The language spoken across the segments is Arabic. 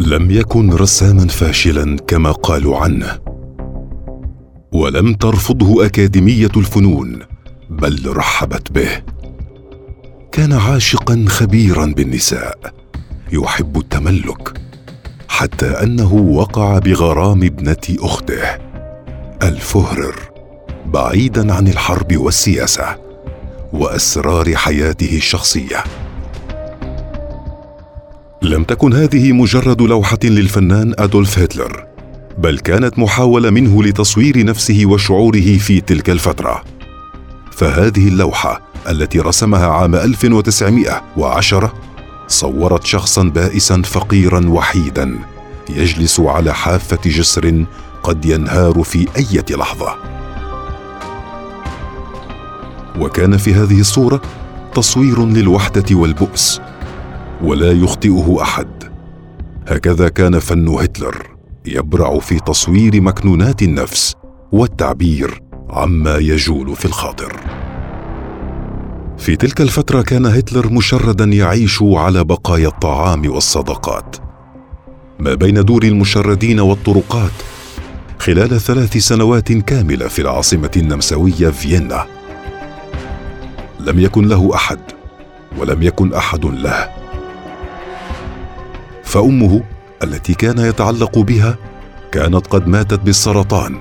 لم يكن رساما فاشلا كما قالوا عنه. ولم ترفضه أكاديمية الفنون بل رحبت به. كان عاشقا خبيرا بالنساء يحب التملك حتى أنه وقع بغرام ابنة أخته الفهرر بعيدا عن الحرب والسياسة وأسرار حياته الشخصية. لم تكن هذه مجرد لوحة للفنان أدولف هتلر بل كانت محاولة منه لتصوير نفسه وشعوره في تلك الفترة. فهذه اللوحة التي رسمها عام 1910 صورت شخصا بائسا فقيرا وحيدا يجلس على حافة جسر قد ينهار في أي لحظة. وكان في هذه الصورة تصوير للوحدة والبؤس ولا يخطئه أحد. هكذا كان فن هتلر يبرع في تصوير مكنونات النفس والتعبير عما يجول في الخاطر. في تلك الفترة كان هتلر مشردا يعيش على بقايا الطعام والصدقات. ما بين دور المشردين والطرقات خلال ثلاث سنوات كاملة في العاصمة النمساوية فيينا. لم يكن له أحد ولم يكن أحد له. فأمه التي كان يتعلق بها كانت قد ماتت بالسرطان.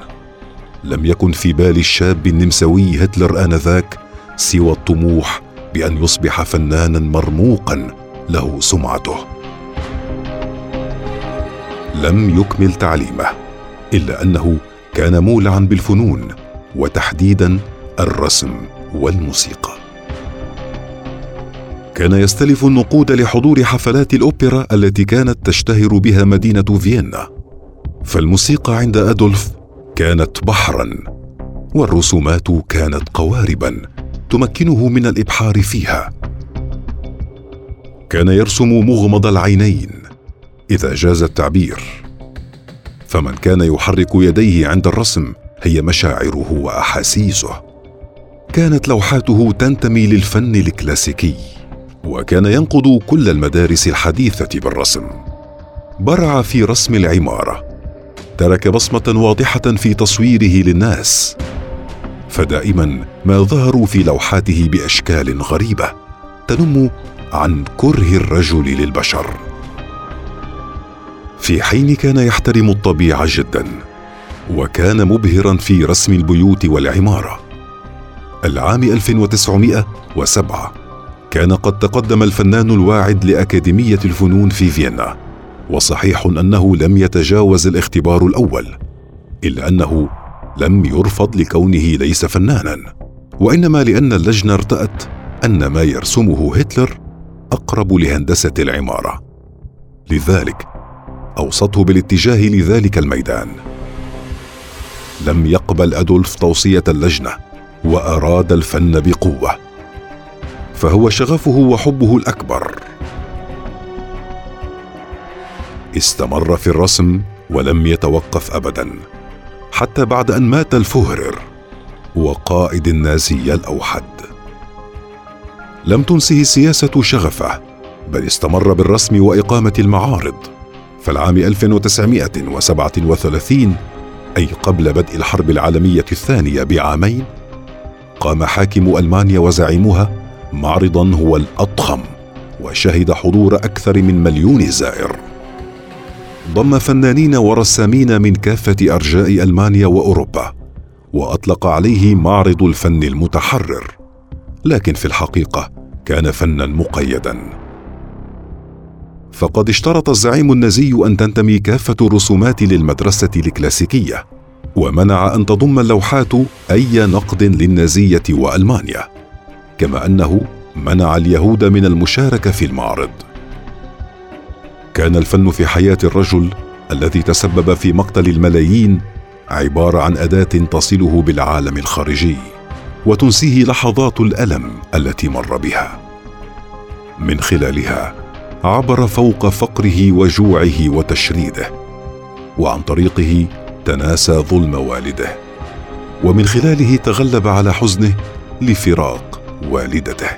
لم يكن في بال الشاب النمساوي هتلر آنذاك سوى الطموح بأن يصبح فنانا مرموقا له سمعته. لم يكمل تعليمه إلا أنه كان مولعا بالفنون وتحديدا الرسم والموسيقى. كان يستلف النقود لحضور حفلات الأوبرا التي كانت تشتهر بها مدينة فيينا. فالموسيقى عند أدولف كانت بحرا والرسومات كانت قواربا تمكنه من الإبحار فيها. كان يرسم مغمض العينين إذا جاز التعبير. فمن كان يحرك يديه عند الرسم هي مشاعره وأحاسيسه. كانت لوحاته تنتمي للفن الكلاسيكي. وكان ينقض كل المدارس الحديثة بالرسم. برع في رسم العمارة. ترك بصمة واضحة في تصويره للناس. فدائما ما ظهروا في لوحاته بأشكال غريبة تنم عن كره الرجل للبشر. في حين كان يحترم الطبيعة جدا وكان مبهرا في رسم البيوت والعمارة. العام 1907 كان قد تقدم الفنان الواعد لأكاديمية الفنون في فيينا وصحيح أنه لم يتجاوز الاختبار الأول إلا أنه لم يرفض لكونه ليس فنانا وإنما لأن اللجنة ارتأت أن ما يرسمه هتلر أقرب لهندسة العمارة. لذلك أوصته بالاتجاه لذلك الميدان. لم يقبل أدولف توصية اللجنة وأراد الفن بقوة. فهو شغفه وحبه الأكبر. استمر في الرسم ولم يتوقف ابدا حتى بعد أن مات الفهرر وقائد النازيه الأوحد. لم تنسه السياسة شغفه بل استمر بالرسم وإقامة المعارض. فالعام 1937 أي قبل بدء الحرب العالمية الثانية بعامين قام حاكم ألمانيا وزعيمها معرضا هو الأضخم وشهد حضور أكثر من مليون زائر. ضم فنانين ورسامين من كافة أرجاء ألمانيا وأوروبا وأطلق عليه معرض الفن المتحرر. لكن في الحقيقة كان فنا مقيدا. فقد اشترط الزعيم النازي أن تنتمي كافة الرسومات للمدرسة الكلاسيكية ومنع أن تضم اللوحات أي نقد للنازية وألمانيا. كما أنه منع اليهود من المشاركة في المعرض. كان الفن في حياة الرجل الذي تسبب في مقتل الملايين عبارة عن أداة تصله بالعالم الخارجي وتنسيه لحظات الألم التي مر بها. من خلالها عبر فوق فقره وجوعه وتشريده وعن طريقه تناسى ظلم والده. ومن خلاله تغلب على حزنه لفراق والدته.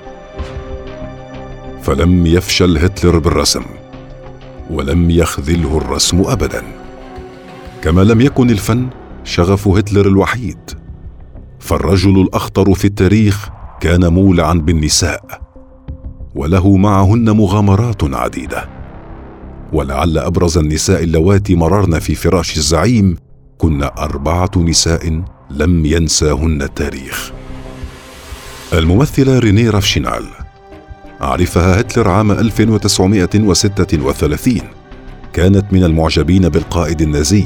فلم يفشل هتلر بالرسم ولم يخذله الرسم ابدا. كما لم يكن الفن شغف هتلر الوحيد فالرجل الأخطر في التاريخ كان مولعا بالنساء وله معهن مغامرات عديدة. ولعل أبرز النساء اللواتي مررن في فراش الزعيم كن أربعة نساء لم ينساهن التاريخ. الممثلة ريني رافشينال. عرفها هتلر عام 1936 كانت من المعجبين بالقائد النازي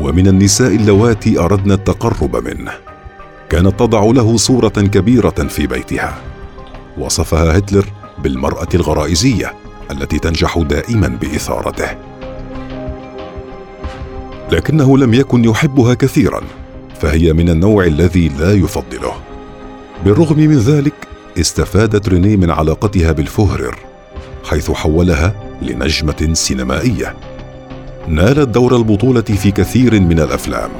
ومن النساء اللواتي اردن التقرب منه. كانت تضع له صورة كبيرة في بيتها. وصفها هتلر بالمرأة الغرائزية التي تنجح دائما بإثارته. لكنه لم يكن يحبها كثيرا فهي من النوع الذي لا يفضله. بالرغم من ذلك استفادت ريني من علاقتها بالفهرر حيث حولها لنجمة سينمائية. نالت دور البطولة في كثير من الأفلام.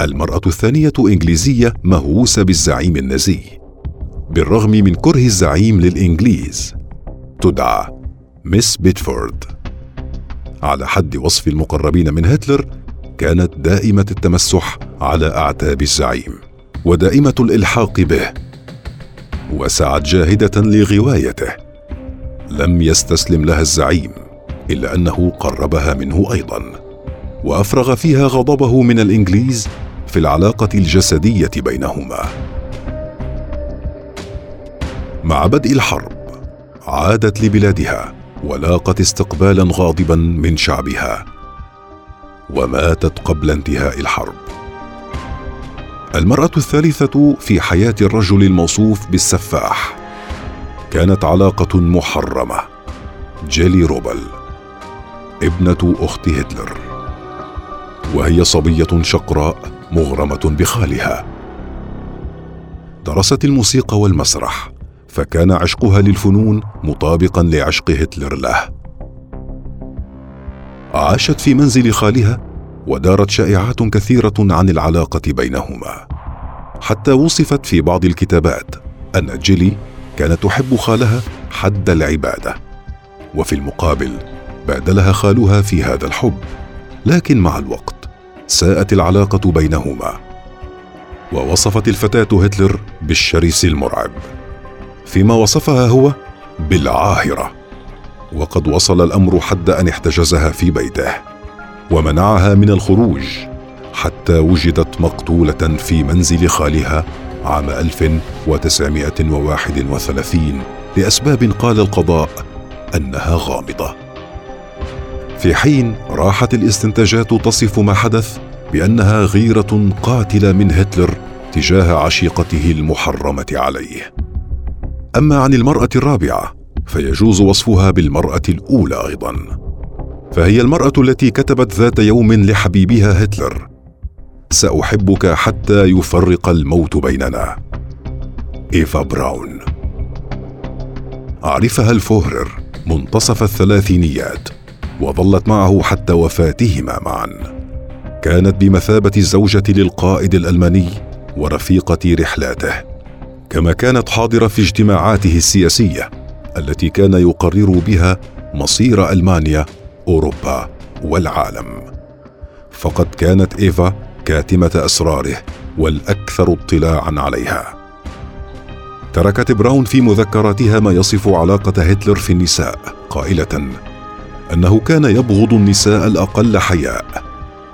المرأة الثانية إنجليزية مهووسة بالزعيم النازي بالرغم من كره الزعيم للإنجليز تدعى ميس بيتفورد. على حد وصف المقربين من هتلر كانت دائمة التمسح على أعتاب الزعيم. ودائمة الإلحاق به وسعت جاهدة لغوايته. لم يستسلم لها الزعيم إلا أنه قربها منه أيضا وأفرغ فيها غضبه من الإنجليز في العلاقة الجسدية بينهما. مع بدء الحرب عادت لبلادها ولاقت استقبالا غاضبا من شعبها. وماتت قبل انتهاء الحرب. المرأة الثالثة في حياة الرجل الموصوف بالسفاح. كانت علاقة محرمة. جيلي روبل ابنة أخت هتلر. وهي صبية شقراء مغرمة بخالها. درست الموسيقى والمسرح فكان عشقها للفنون مطابقا لعشق هتلر له. عاشت في منزل خالها ودارت شائعات كثيرة عن العلاقة بينهما. حتى وصفت في بعض الكتابات أن جيلي كانت تحب خالها حد العبادة وفي المقابل بادلها خالها في هذا الحب. لكن مع الوقت ساءت العلاقة بينهما ووصفت الفتاة هتلر بالشرس المرعب. فيما وصفها هو بالعاهرة وقد وصل الأمر حد أن احتجزها في بيته. ومنعها من الخروج حتى وجدت مقتولة في منزل خالها عام 1931 لأسباب قال القضاء أنها غامضة. في حين راحت الاستنتاجات تصف ما حدث بأنها غيرة قاتلة من هتلر تجاه عشيقته المحرمة عليه. أما عن المرأة الرابعة فيجوز وصفها بالمرأة الأولى أيضا. فهي المرأة التي كتبت ذات يوم لحبيبها هتلر. سأحبك حتى يفرق الموت بيننا. إيفا براون. عرفها الفوهرر منتصف الثلاثينيات وظلت معه حتى وفاتهما معا. كانت بمثابة الزوجة للقائد الألماني ورفيقة رحلاته كما كانت حاضرة في اجتماعاته السياسية التي كان يقرر بها مصير ألمانيا أوروبا والعالم. فقد كانت إيفا كاتمة أسراره والأكثر اطلاعا عليها. تركت براون في مذكراتها ما يصف علاقة هتلر في النساء قائلة أنه كان يبغض النساء الأقل حياء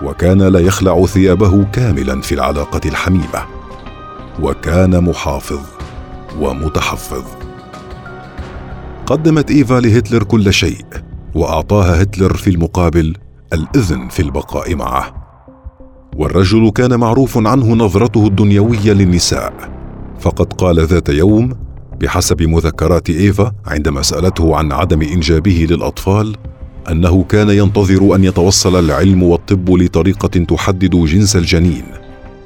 وكان لا يخلع ثيابه كاملا في العلاقة الحميمة. وكان محافظ ومتحفظ. قدمت إيفا لهتلر كل شيء وأعطاها هتلر في المقابل الإذن في البقاء معه. والرجل كان معروف عنه نظرته الدنيوية للنساء. فقد قال ذات يوم بحسب مذكرات إيفا عندما سألته عن عدم إنجابه للأطفال أنه كان ينتظر أن يتوصل العلم والطب لطريقة تحدد جنس الجنين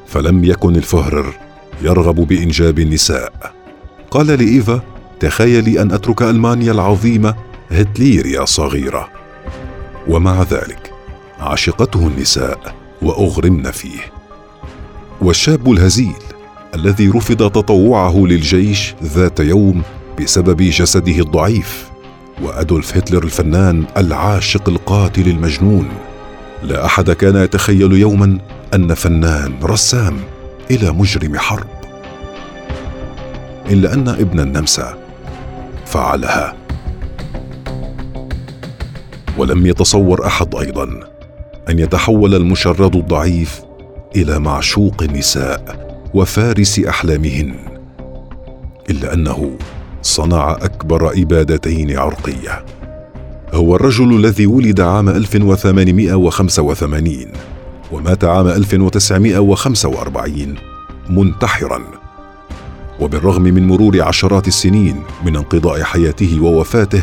فلم يكن الفهرر يرغب بإنجاب النساء. قال لإيفا تخيلي أن أترك ألمانيا العظيمة هتليريا صغيرة. ومع ذلك عشقته النساء وأغرمن فيه. والشاب الهزيل الذي رفض تطوعه للجيش ذات يوم بسبب جسده الضعيف وأدولف هتلر الفنان العاشق القاتل المجنون لا أحد كان يتخيل يوما أن فنان رسام إلى مجرم حرب. إلا أن ابن النمسا فعلها. ولم يتصور أحد أيضا أن يتحول المشرد الضعيف إلى معشوق النساء وفارس أحلامهن إلا أنه صنع أكبر ابادتين عرقية. هو الرجل الذي ولد عام 1885 ومات عام 1945 منتحرا. وبالرغم من مرور عشرات السنين من انقضاء حياته ووفاته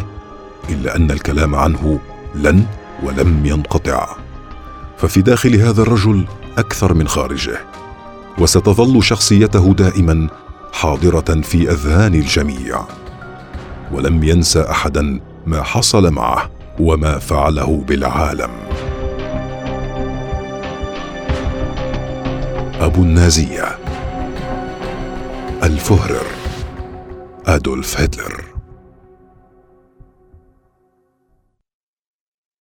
إلا أن الكلام عنه لن ولم ينقطع. ففي داخل هذا الرجل أكثر من خارجه. وستظل شخصيته دائما حاضرة في أذهان الجميع. ولم ينسى احدا ما حصل معه وما فعله بالعالم. أبو النازية. الفهرر. أدولف هتلر.